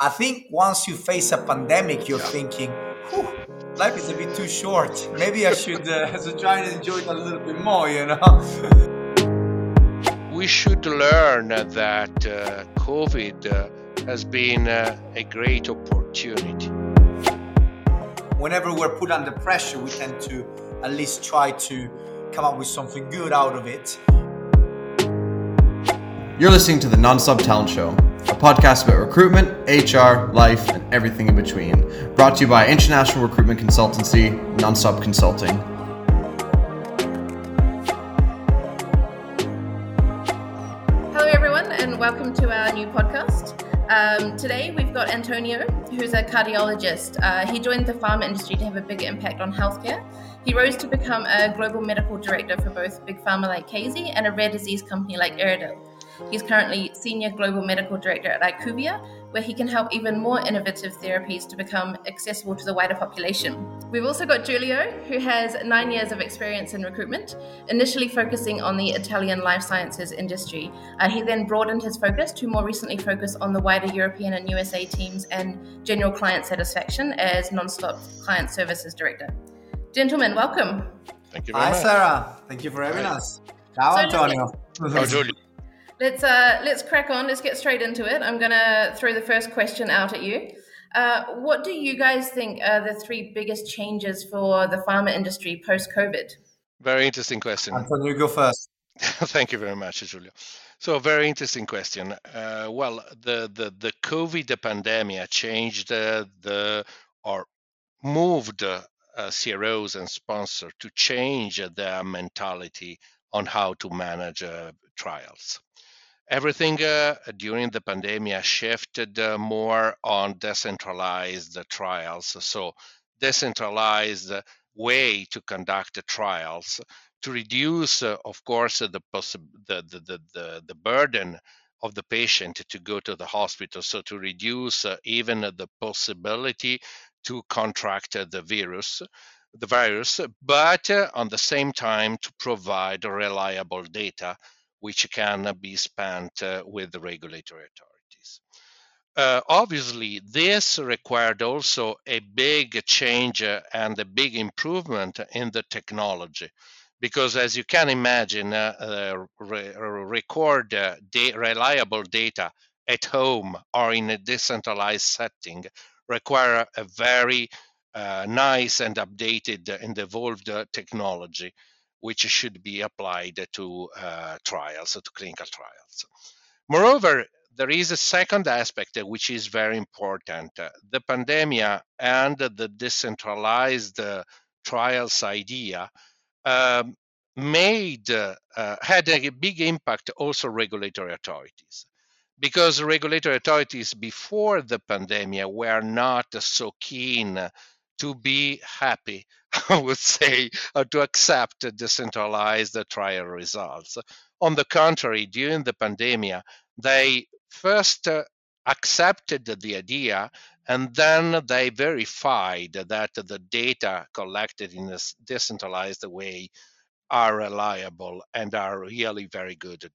I think once you face a pandemic, you're thinking, life is a bit too short. Maybe I should, uh, should try and enjoy it a little bit more, you know? We should learn that uh, COVID uh, has been uh, a great opportunity. Whenever we're put under pressure, we tend to at least try to come up with something good out of it. You're listening to the Nonstop Talent Show, a podcast about recruitment, HR, life, and everything in between. Brought to you by international recruitment consultancy, Nonstop Consulting. Hello, everyone, and welcome to our new podcast. Um, today, we've got Antonio, who's a cardiologist. Uh, he joined the pharma industry to have a big impact on healthcare. He rose to become a global medical director for both big pharma like Casey and a rare disease company like Iredell. He's currently Senior Global Medical Director at IQVIA, where he can help even more innovative therapies to become accessible to the wider population. We've also got Giulio, who has nine years of experience in recruitment, initially focusing on the Italian life sciences industry. Uh, he then broadened his focus to more recently focus on the wider European and USA teams and general client satisfaction as Nonstop Client Services Director. Gentlemen, welcome. Thank you very Hi, much. Hi, Sarah. Thank you for having Hi. us. Ciao, So Antonio. Oh, Giulio. Let's uh, let's crack on. Let's get straight into it. I'm gonna throw the first question out at you. Uh, what do you guys think are the three biggest changes for the pharma industry post COVID? Very interesting question. Antonio, you go first. Thank you very much, Giulio. So, a very interesting question. Uh, well, the, the, the COVID pandemic changed uh, the or moved uh, CROs and sponsors to change their mentality on how to manage uh, trials. Everything uh, during the pandemic shifted uh, more on decentralized trials. So, decentralized way to conduct the trials to reduce, uh, of course, the, the, the, the, the, burden of the patient to go to the hospital. So to reduce uh, even the possibility to contract uh, the virus, the virus, but uh, on the same time to provide reliable data which can be spent uh, with the regulatory authorities. Uh, obviously, this required also a big change uh, and a big improvement in the technology because as you can imagine, uh, uh, re- record da- reliable data at home or in a decentralized setting require a very uh, nice and updated and evolved technology, which should be applied to uh, trials, to clinical trials. Moreover, there is a second aspect which is very important. The pandemic and the decentralized uh, trials idea um, made uh, had a big impact also regulatory authorities because regulatory authorities before the pandemic were not so keen to be happy i would say or to accept decentralized trial results on the contrary during the pandemic they first uh, accepted the idea and then they verified that the data collected in a decentralized way are reliable and are really very good data.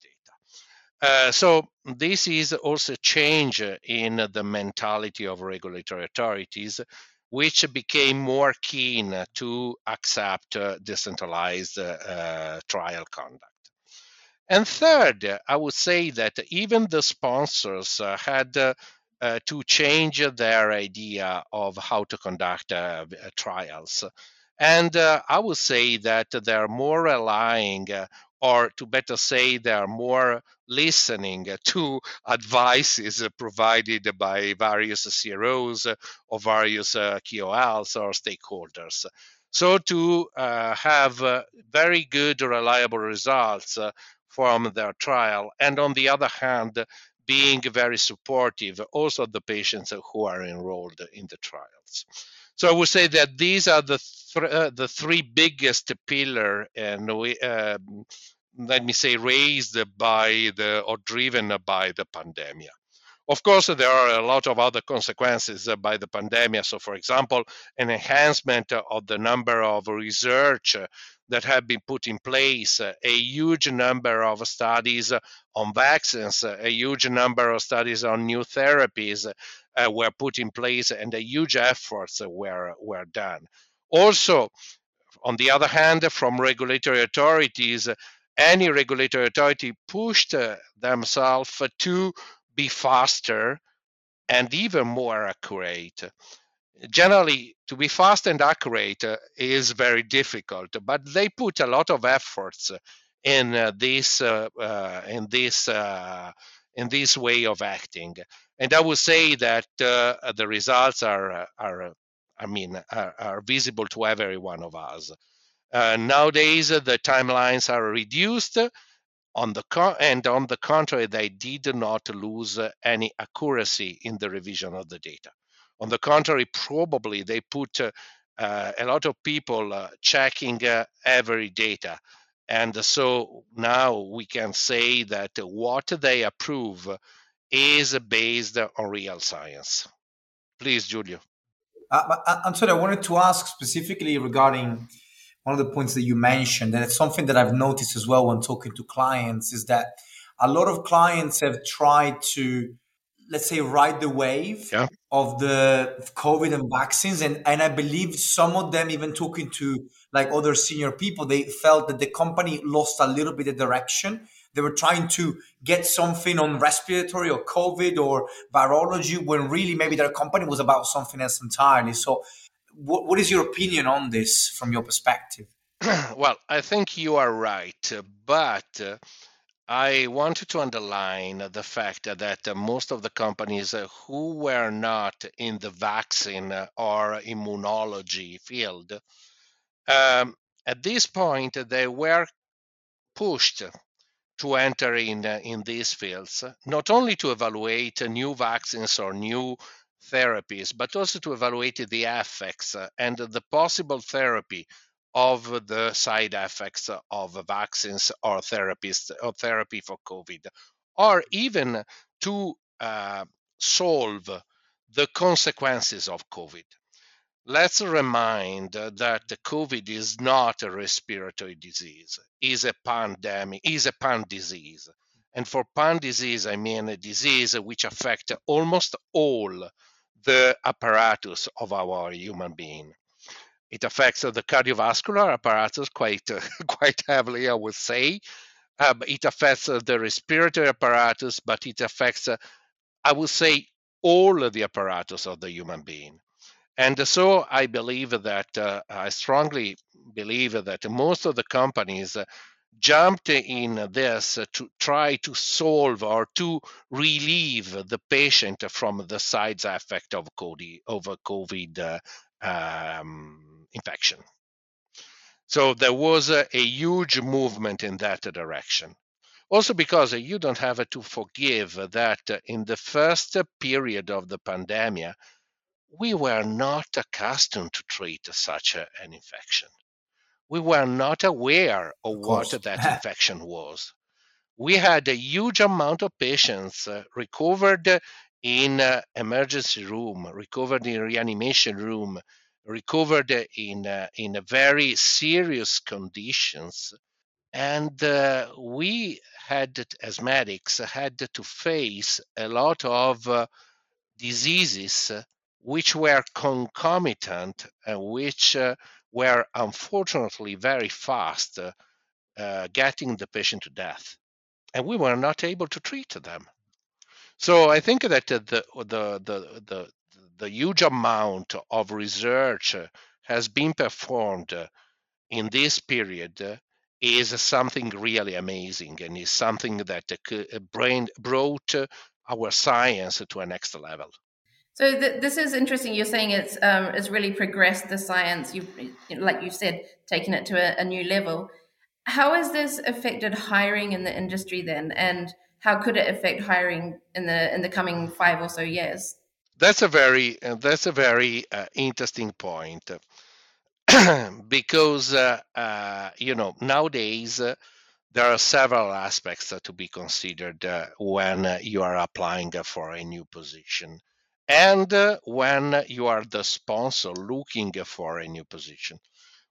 Uh, so this is also a change in the mentality of regulatory authorities, which became more keen to accept uh, decentralized uh, trial conduct. And third, I would say that even the sponsors uh, had uh, to change their idea of how to conduct uh, trials. And uh, I would say that they're more relying, or to better say, they're more listening to advices provided by various CROs or various uh, KOLs or stakeholders. So to uh, have uh, very good, reliable results uh, from their trial, and on the other hand, being very supportive also the patients who are enrolled in the trials. So I would say that these are the th- uh, the three biggest pillar, and we, um, let me say, raised by the or driven by the pandemic. Of course, there are a lot of other consequences by the pandemic. So, for example, an enhancement of the number of research that have been put in place, a huge number of studies on vaccines, a huge number of studies on new therapies, uh, were put in place and a huge efforts were were done. Also, on the other hand, from regulatory authorities, any regulatory authority pushed uh, themselves to be faster and even more accurate. Generally, to be fast and accurate uh, is very difficult, but they put a lot of efforts in uh, this uh, uh, in this uh, in this way of acting, and I would say that the results are are I mean are, are visible to every one of us. Uh, nowadays, uh, the timelines are reduced. On the co- and on the contrary, they did not lose uh, any accuracy in the revision of the data. On the contrary, probably they put uh, a lot of people uh, checking uh, every data. And so now we can say that what they approve is based on real science. Please, Giulio. I'm sorry, I wanted to ask specifically regarding one of the points that you mentioned, and it's something that I've noticed as well when talking to clients, is that a lot of clients have tried to, let's say, ride the wave yeah. of the COVID and vaccines. And, and I believe some of them, even talking to like other senior people, they felt that the company lost a little bit of direction. They were trying to get something on respiratory or COVID or virology when really maybe their company was about something else entirely. So what, what is your opinion on this from your perspective? well, I think you are right, but uh, I wanted to underline the fact that most of the companies who were not in the vaccine or immunology field, um, at this point, they were pushed to enter in, in these fields, not only to evaluate new vaccines or new therapies, but also to evaluate the effects and the possible therapy of the side effects of vaccines or therapies or therapy for COVID, or even to uh, solve the consequences of COVID. Let's remind that COVID is not a respiratory disease, is a pandemic, is a pan disease. And for pan disease, I mean a disease which affects almost all the apparatus of our human being. It affects the cardiovascular apparatus quite uh, quite heavily, I would say. Uh, it affects the respiratory apparatus, but it affects, uh, I would say, all the apparatus of the human being. And so I believe that uh, I strongly believe that most of the companies uh, jumped in this to try to solve or to relieve the patient from the side effect of COVID, of COVID uh, um, infection. So there was a, a, huge movement in that direction. Also, because you don't have to forgive that in the first period of the pandemic, we were not accustomed to treat such a, an infection. We were not aware of, of what that infection was. We had a huge amount of patients uh, recovered in uh, emergency room, recovered in reanimation room, recovered in uh, in very serious conditions, and uh, we had as medics had to face a lot of uh, diseases which were concomitant and which uh, were unfortunately very fast uh, uh, getting the patient to death, and we were not able to treat them. So I think that the the the the, the huge amount of research has been performed in this period is something really amazing and is something that brought our science to a next level. So th- this is interesting. You're saying it's um, it's really progressed the science. You've, like you said, taken it to a, a, new level. How has this affected hiring in the industry then, and how could it affect hiring in the in the coming five or so years? That's a very uh, that's a very uh, interesting point because uh, uh, you know nowadays uh, there are several aspects to be considered uh, when you are applying for a new position and uh, when you are the sponsor looking for a new position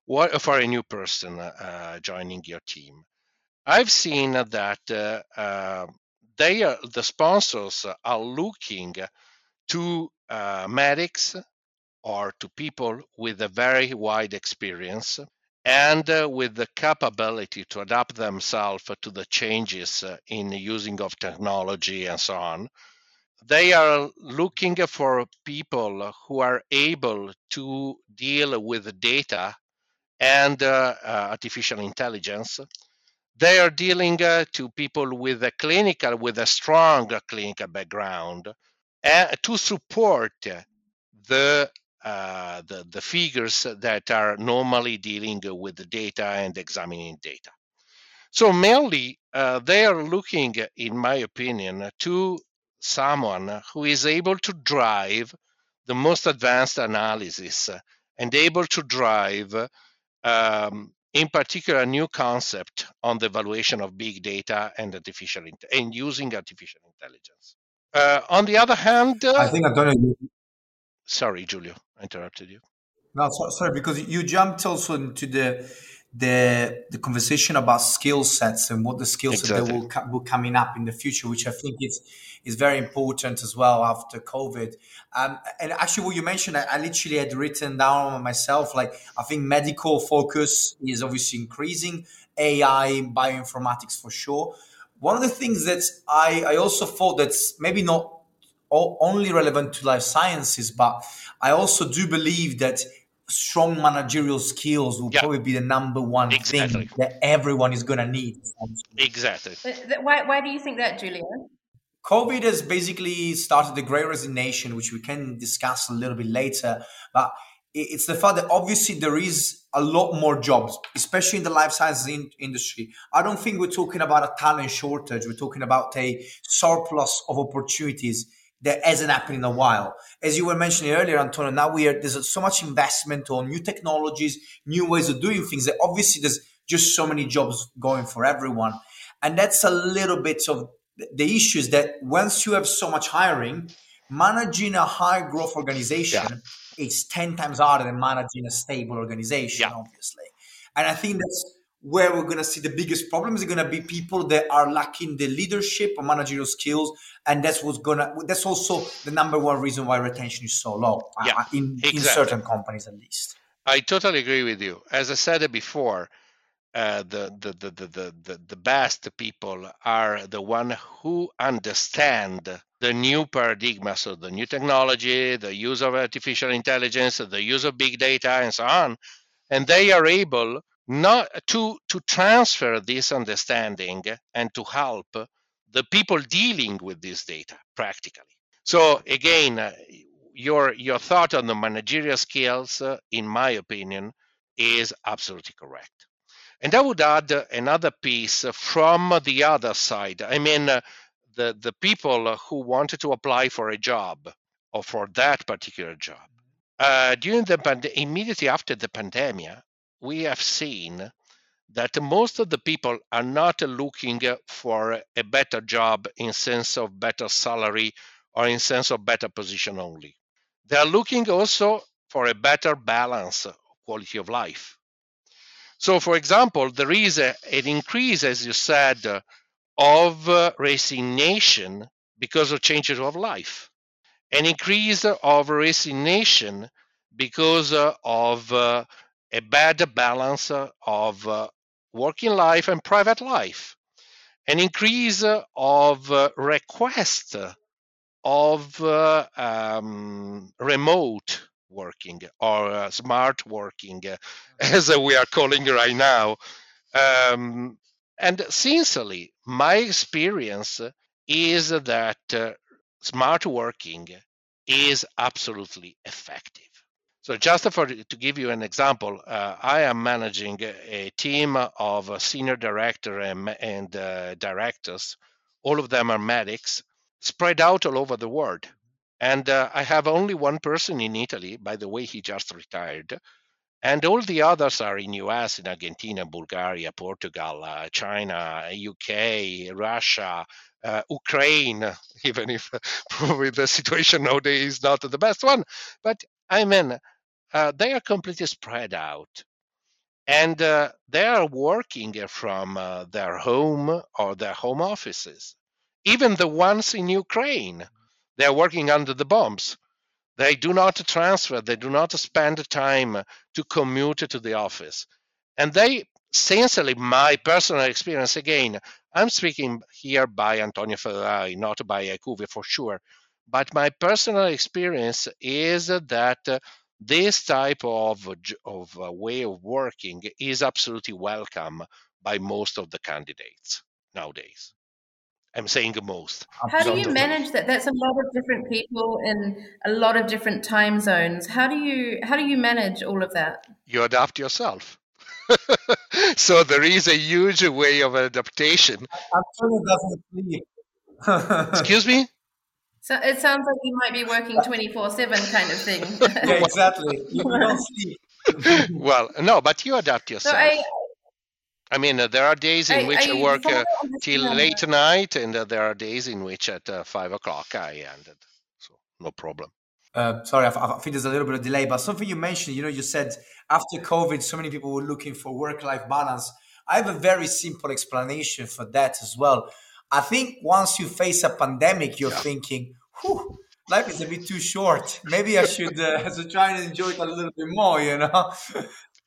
what for a new person uh, joining your team i've seen that uh, uh they are the sponsors are looking to uh, medics or to people with a very wide experience and uh, with the capability to adapt themselves to the changes uh, in using of technology and so on they are looking for people who are able to deal with data and uh, uh, artificial intelligence. They are dealing uh, to people with a clinical with a strong clinical background uh, to support the, uh, the the figures that are normally dealing with the data and examining data. So mainly uh, they are looking in my opinion to someone who is able to drive the most advanced analysis and able to drive um, in particular a new concept on the evaluation of big data and artificial and using artificial intelligence uh, on the other hand uh, I think Antonio. sorry Giulio i interrupted you No, so, sorry, because you jumped also into the the the conversation about skill sets and what the skill sets that will, co- will coming up in the future, which I think is is very important as well after COVID. Um, and actually, what you mentioned, I, I literally had written down myself. Like, I think medical focus is obviously increasing, AI, bioinformatics for sure. One of the things that I, I also thought that's maybe not only relevant to life sciences, but I also do believe that strong managerial skills will Yeah. probably be the number one Exactly. thing that everyone is going to need. exactly Why, why do you think that, Julia? COVID has basically started the great resignation, which we can discuss a little bit later. But it's the fact that obviously there is a lot more jobs, especially in the life sciences in- industry. I don't think we're talking about a talent shortage. We're talking about a surplus of opportunities that hasn't happened in a while. As you were mentioning earlier, Antonio, now we are there's so much investment on new technologies, new ways of doing things that obviously there's just so many jobs going for everyone. And that's a little bit of the issue is that once you have so much hiring, managing a high growth organization is 10 times harder than managing a stable organization, Yeah. obviously. And I think that's where we're going to see the biggest problems are going to be people that are lacking the leadership or managerial skills. And that's what's going to, that's also the number one reason why retention is so low uh, Yeah, in, in exactly. certain companies at least. I totally agree with you. As I said before, uh, the, the, the, the, the, the, the best people are the one who understand the new paradigms of the new technology, the use of artificial intelligence, the use of big data, and so on. And they are able not to, to transfer this understanding and to help the people dealing with this data practically. So again, uh, your your thought on the managerial skills, uh, in my opinion, is absolutely correct. And I would add another piece from the other side. I mean, uh, the the people who wanted to apply for a job or for that particular job uh, during the pand- immediately after the pandemic, we have seen that most of the people are not looking for a better job in sense of better salary or in sense of better position only. They are looking also for a better balance quality of life. So, for example, there is a, an increase, as you said, of resignation because of changes of life, an increase of resignation because of a bad balance of uh, working life and private life, an increase of uh, request of uh, um, remote working or smart working, as we are calling right now. Um, and sincerely, my experience is that smart working is absolutely effective. So, just for to give you an example, uh, I am managing a, team of senior director and, and uh, directors. All of them are medics, spread out all over the world. And uh, I have only one person in Italy. By the way, he just retired. And all the others are in US, in Argentina, Bulgaria, Portugal, uh, China, UK, Russia, uh, Ukraine, even if probably the situation nowadays is not the best one. But I mean, uh, they are completely spread out. And uh, they are working from uh, their home or their home offices. Even the ones in Ukraine, They are working under the bombs. They do not transfer, they do not spend time to commute to the office. And they, essentially, my personal experience again, I'm speaking here by Antonio Ferrari, not by IQVIA for sure. But my personal experience is that this type of, of uh, way of working is absolutely welcome by most of the candidates nowadays. I'm saying most. How do you manage that? That's a lot of different people in a lot of different time zones. How do you how do you manage all of that? You adapt yourself. so there is a huge way of adaptation. Antonio doesn't sleep. Excuse me? So it sounds like you might be working 24 7 kind of thing. yeah, exactly. You don't sleep. well, no, but you adapt yourself. So I, I mean, uh, there are days in I, which I, I work uh, till late night, and uh, there are days in which at uh, five o'clock I ended. So no problem. Uh, sorry, I, I, think there's a little bit of delay, but something you mentioned, you know, you said after COVID, so many people were looking for work-life balance. I have a very simple explanation for that as well. I think once you face a pandemic, you're yeah. thinking, Whew, life is a bit too short. Maybe I should, uh, try and enjoy it a little bit more, you know?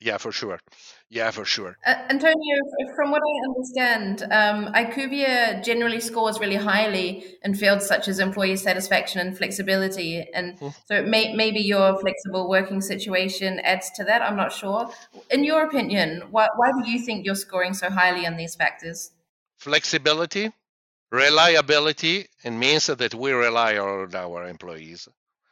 yeah, for sure. Yeah, for sure. Uh, Antonio, from what I understand, um, IQVIA generally scores really highly in fields such as employee satisfaction and flexibility. And mm. so may, maybe your flexible working situation adds to that. I'm not sure. In your opinion, why, why do you think you're scoring so highly on these factors? Flexibility, reliability, and means that we rely on our employees.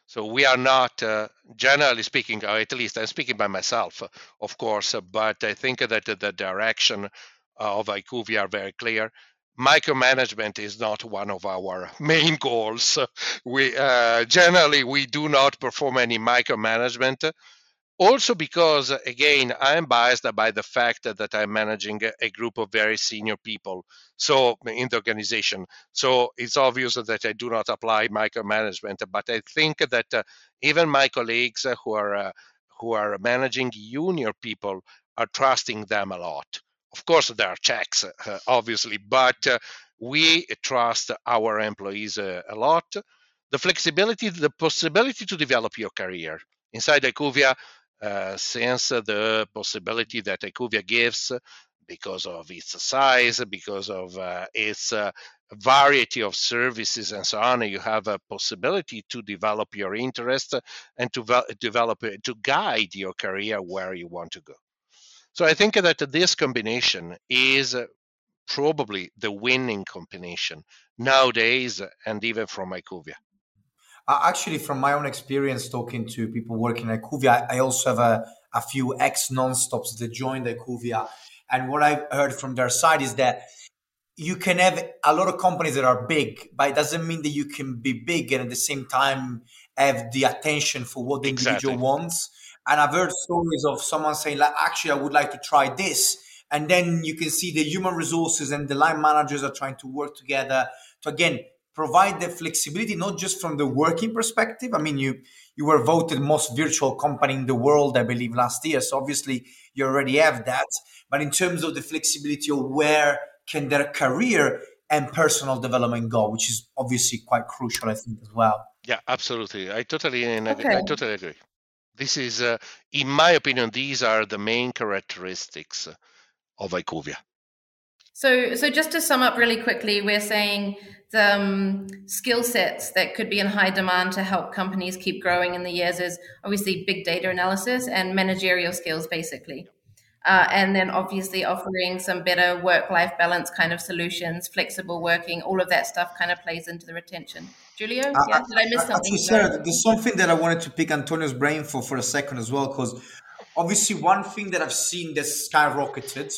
So we are not, uh, generally speaking, or at least I'm speaking by myself, of course, but I think that the direction of IQVIA are very clear. Micromanagement is not one of our main goals. We uh, generally we do not perform any micromanagement also because again i'm biased by the fact that i'm managing a group of very senior people so in the organization. So it's obvious that i do not apply micromanagement but i think that uh, even my colleagues who are uh, who are managing junior people are trusting them a lot. Of course there are checks uh, obviously but we trust our employees a lot. The flexibility the possibility to develop your career. Inside IQVIA, since the possibility that IQVIA gives because of its size, because of uh, its uh, variety of services and so on, you have a possibility to develop your interest and to ve- develop to guide your career where you want to go. So I think that this combination is probably the winning combination nowadays and even from IQVIA. Uh, actually, from my own experience talking to people working at IQVIA, I, also have a, a few ex non-stops that joined IQVIA. And what I've heard from their side is that you can have a lot of companies that are big, but it doesn't mean that you can be big and at the same time have the attention for what the exactly. individual wants. And I've heard stories of someone saying, like, actually, I would like to try this. And then you can see the human resources and the line managers are trying to work together to, again, provide the flexibility not just from the working perspective. I mean you you were voted most virtual company in the world i believe last year so obviously you already have that. But in terms of the flexibility of where can their career and personal development go which is obviously quite crucial i think as well. Yeah absolutely. I totally okay. i totally agree. This is uh, in my opinion these are the main characteristics of IQVIA. So, so just to sum up really quickly, we're saying the um, skill sets that could be in high demand to help companies keep growing in the years is obviously big data analysis and managerial skills, basically. Uh, and then obviously offering some better work-life balance kind of solutions, flexible working, all of that stuff kind of plays into the retention. Giulio, uh, yeah, did I miss something? Actually, Sarah, there's something that I wanted to pick Antonio's brain for for a second as well, because obviously one thing that I've seen that's skyrocketed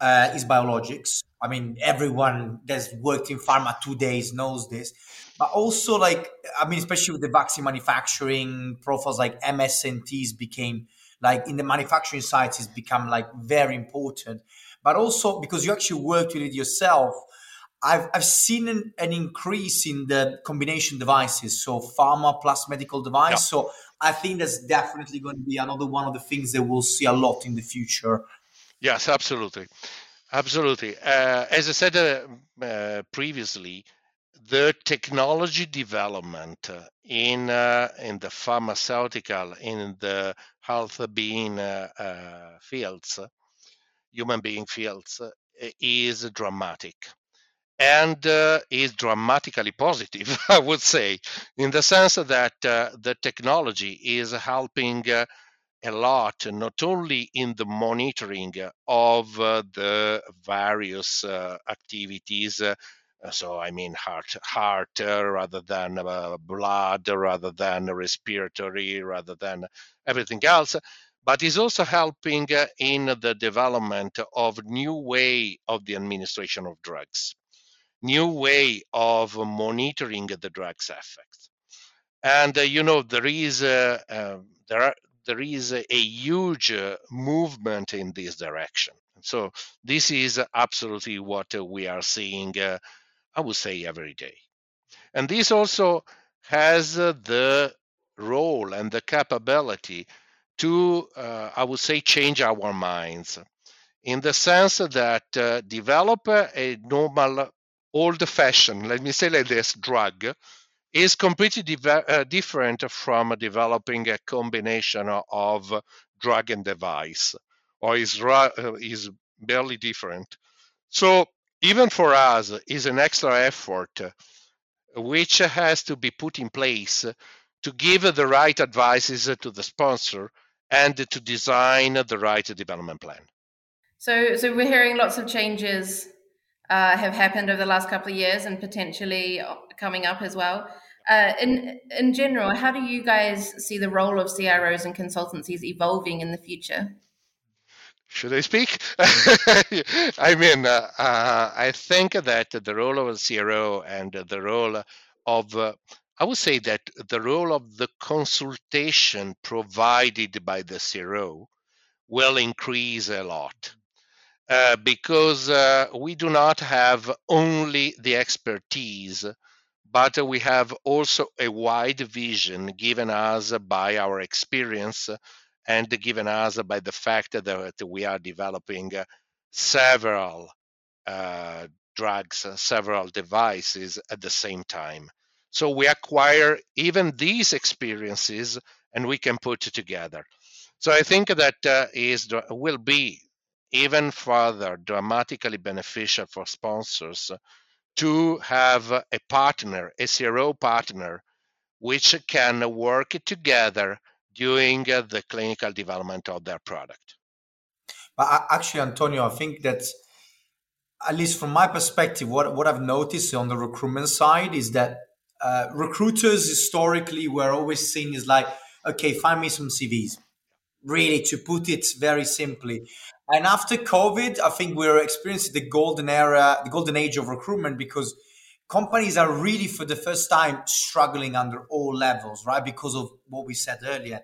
uh, is biologics. I mean, everyone that's worked in pharma two days knows this. But also, like, I mean, especially with the vaccine manufacturing profiles, like MSATs became like in the manufacturing sites, it's become like very important. But also because you actually worked with it yourself, I've, I've seen an, an increase in the combination devices, so pharma plus medical device. Yeah. So I think that's definitely going to be another one of the things that we'll see a lot in the future Yes, absolutely. Absolutely. Uh, as I said uh, uh, previously, the technology development in uh, in the pharmaceutical in the health being uh, uh, fields human being fields is dramatic and uh, is dramatically positive i would say in the sense that uh, the technology is helping uh, a lot not only in the monitoring of the various activities uh, so I mean heart, heart uh, rather than uh, blood, rather than respiratory, rather than everything else. But is also helping in the development of new way of the administration of drugs, new way of monitoring the drugs effects. And you know there is there are there is a huge movement in this direction. So this is absolutely what we are seeing uh, I would say every day. And this also has uh, the role and the capability to, uh, I would say, change our minds in the sense that uh, develop a normal, old fashioned, let me say like this, drug is completely uh, different from developing a combination of drug and device, or is, uh, is barely different. So even for us is an extra effort which has to be put in place to give the right advices to the sponsor and to design the right development plan. So, so we're hearing lots of changes uh, have happened over the last couple of years and potentially coming up as well. Uh, in in general, how do you guys see the role of CROs and consultancies evolving in the future? should I speak? I mean, uh, uh, I think that the role of a CRO and the role of, uh, I would say that the role of the consultation provided by the CRO will increase a lot. Uh, because uh, we do not have only the expertise, but we have also a wide vision given us by our experience and given us by the fact that we are developing several uh, drugs, several devices at the same time. So we acquire even these experiences and we can put together. So I think that uh, is will be even further dramatically beneficial for sponsors to have a partner, a CRO partner, which can work together during the clinical development of their product. But actually, Antonio, I think that at least from my perspective, what, what I've noticed on the recruitment side is that uh, recruiters historically were always seen as like, okay, find me some CVs. Really, to put it very simply. And after COVID, I think we're experiencing the golden era, the golden age of recruitment because companies are really for the first time struggling under all levels, right? Because of what we said earlier.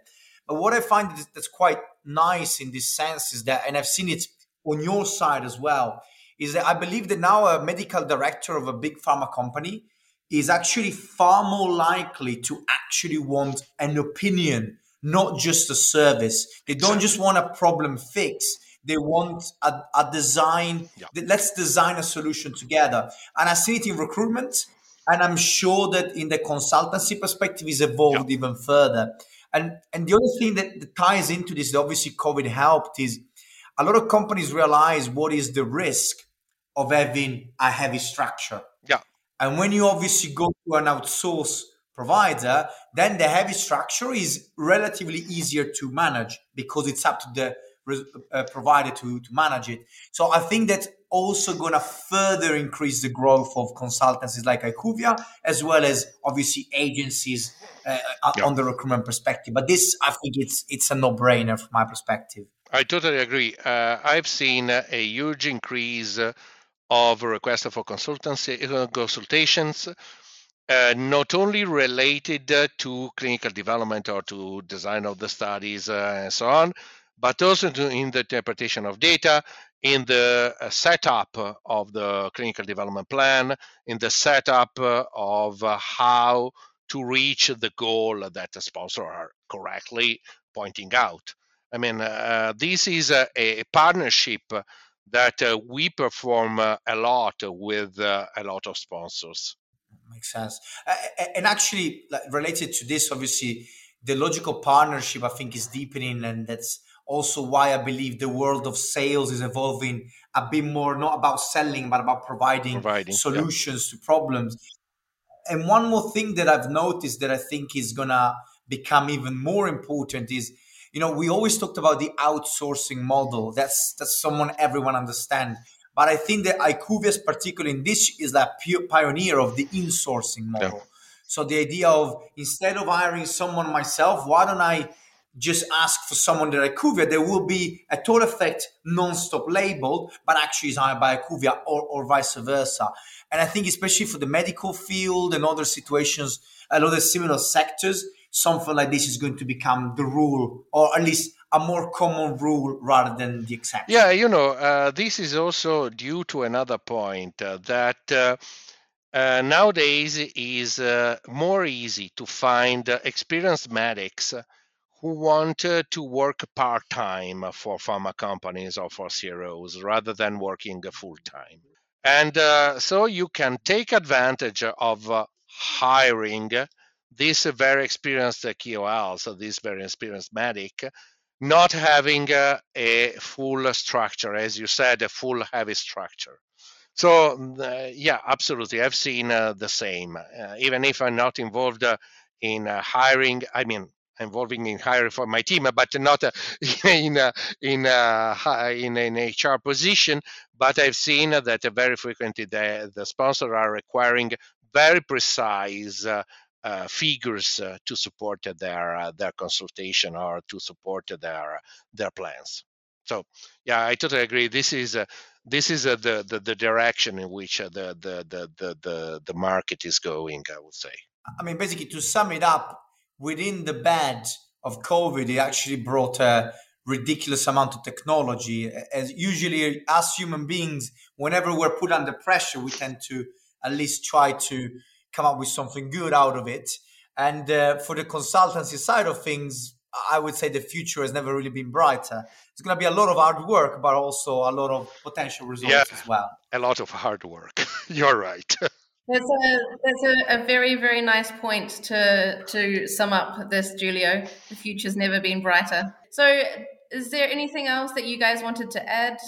But what I find that's quite nice in this sense is that, and I've seen it on your side as well, is that I believe that now a medical director of a big pharma company is actually far more likely to actually want an opinion, not just a service. They don't just want a problem fix they want a, a design. Yeah. Let's design a solution together. And I see it in recruitment, and I'm sure that in the consultancy perspective is evolved yeah. even further. And and the other thing that, that ties into this, obviously COVID helped, is a lot of companies realize what is the risk of having a heavy structure. Yeah. And when you obviously go to an outsource provider, then the heavy structure is relatively easier to manage because it's up to the uh, provider to, to manage it. So I think that's also going to further increase the growth of consultancies like IQVIA, as well as obviously agencies uh, uh, yeah. on the recruitment perspective. But this, I think, it's it's a no brainer from my perspective. I totally agree. Uh, I've seen a huge increase of requests for consultancy uh, consultations. Uh, not only related to clinical development or to design of the studies and so on, but also in the interpretation of data, in the uh, setup of the clinical development plan, in the setup of uh, how to reach the goal that the sponsor are correctly pointing out. I mean, uh, this is a, a partnership that uh, we perform uh, a lot with uh, a lot of sponsors. Makes sense. Uh, and actually, related to this, obviously, the logical partnership I think is deepening, and that's also why I believe the world of sales is evolving a bit more, not about selling, but about providing, providing solutions yeah. to problems. And one more thing that I've noticed that I think is gonna become even more important is, you know, we always talked about the outsourcing model. That's that's someone everyone understand. But I think that IQVIA, particularly in this, is that pure pioneer of the insourcing model. Yeah. So the idea of instead of hiring someone myself, why don't I just ask for someone that IQVIA, there will be a total effect non-stop labeled, but actually is hired by IQVIA or, or vice versa. And I think especially for the medical field and other situations, a lot of similar sectors, something like this is going to become the rule, or at least a more common rule rather than the exception. Yeah, you know, uh, this is also due to another point uh, that uh, uh nowadays is uh, more easy to find experienced medics who want to work part time for pharma companies or for CROs rather than working full time. And uh, so you can take advantage of uh, hiring these very experienced KOL, so this very experienced medic, not having uh, a full structure, as you said, a full heavy structure. So, mm, uh, yeah, absolutely. I've seen uh, the same. Uh, even if I'm not involved in hiring, I mean, involving in hiring for my team, but not in a, in a, in an HR position. But I've seen that very frequently the, the sponsors are requiring very precise uh, uh, figures uh, to support their uh, their consultation or to support their their plans. So yeah, I totally agree. This is uh, this is uh, the, the, the direction in which the, the the the the market is going. I would say. I mean, basically, to sum it up, within the bed of COVID, it actually brought a ridiculous amount of technology. As usually, as human beings, whenever we're put under pressure, we tend to at least try to come up with something good out of it. And uh, for the consultancy side of things, I would say the future has never really been brighter. It's going to be a lot of hard work, but also a lot of potential results yeah, as well. A lot of hard work. You're right. That's a that's a, a, very very nice point to to sum up this, Giulio. The future's never been brighter. So, is there anything else that you guys wanted to add?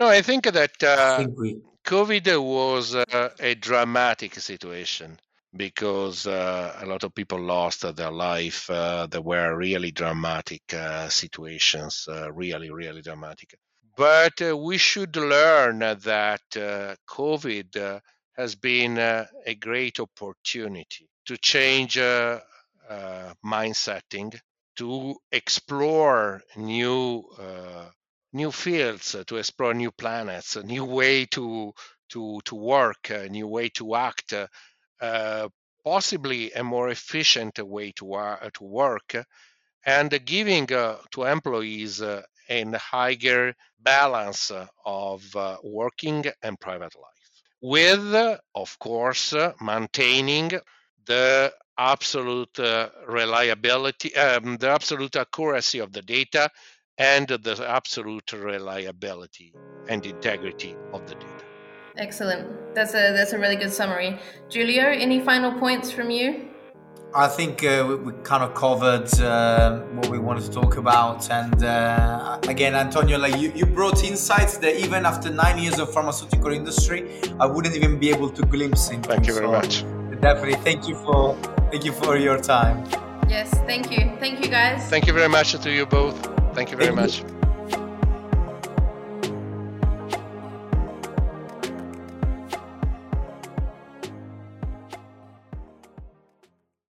No, I think that uh, I think we... COVID was uh, a dramatic situation because uh, a lot of people lost their life. Uh, there were really dramatic uh, situations, uh, really really dramatic. But we should learn that COVID has been uh, a great opportunity to change uh, uh, mind setting, to explore new uh, new fields, uh, to explore new planets, a new way to to to work, a new way to act, uh, possibly a more efficient way to to work, and giving to employees a higher balance of working and private life with, of course, maintaining the absolute uh, reliability, um, the absolute accuracy of the data, and the absolute reliability and integrity of the data. Excellent. That's a that's a really good summary. Giulio, any final points from you? I think uh, we, we, kind of covered uh, what we wanted to talk about, and uh, again, Antonio, like you, you brought insights that even after nine years of pharmaceutical industry, I wouldn't even be able to glimpse into. Thank you very so much. Definitely, thank you for thank you for your time. Yes, thank you, thank you, guys. Thank you very much to you both. Thank you very thank much. You.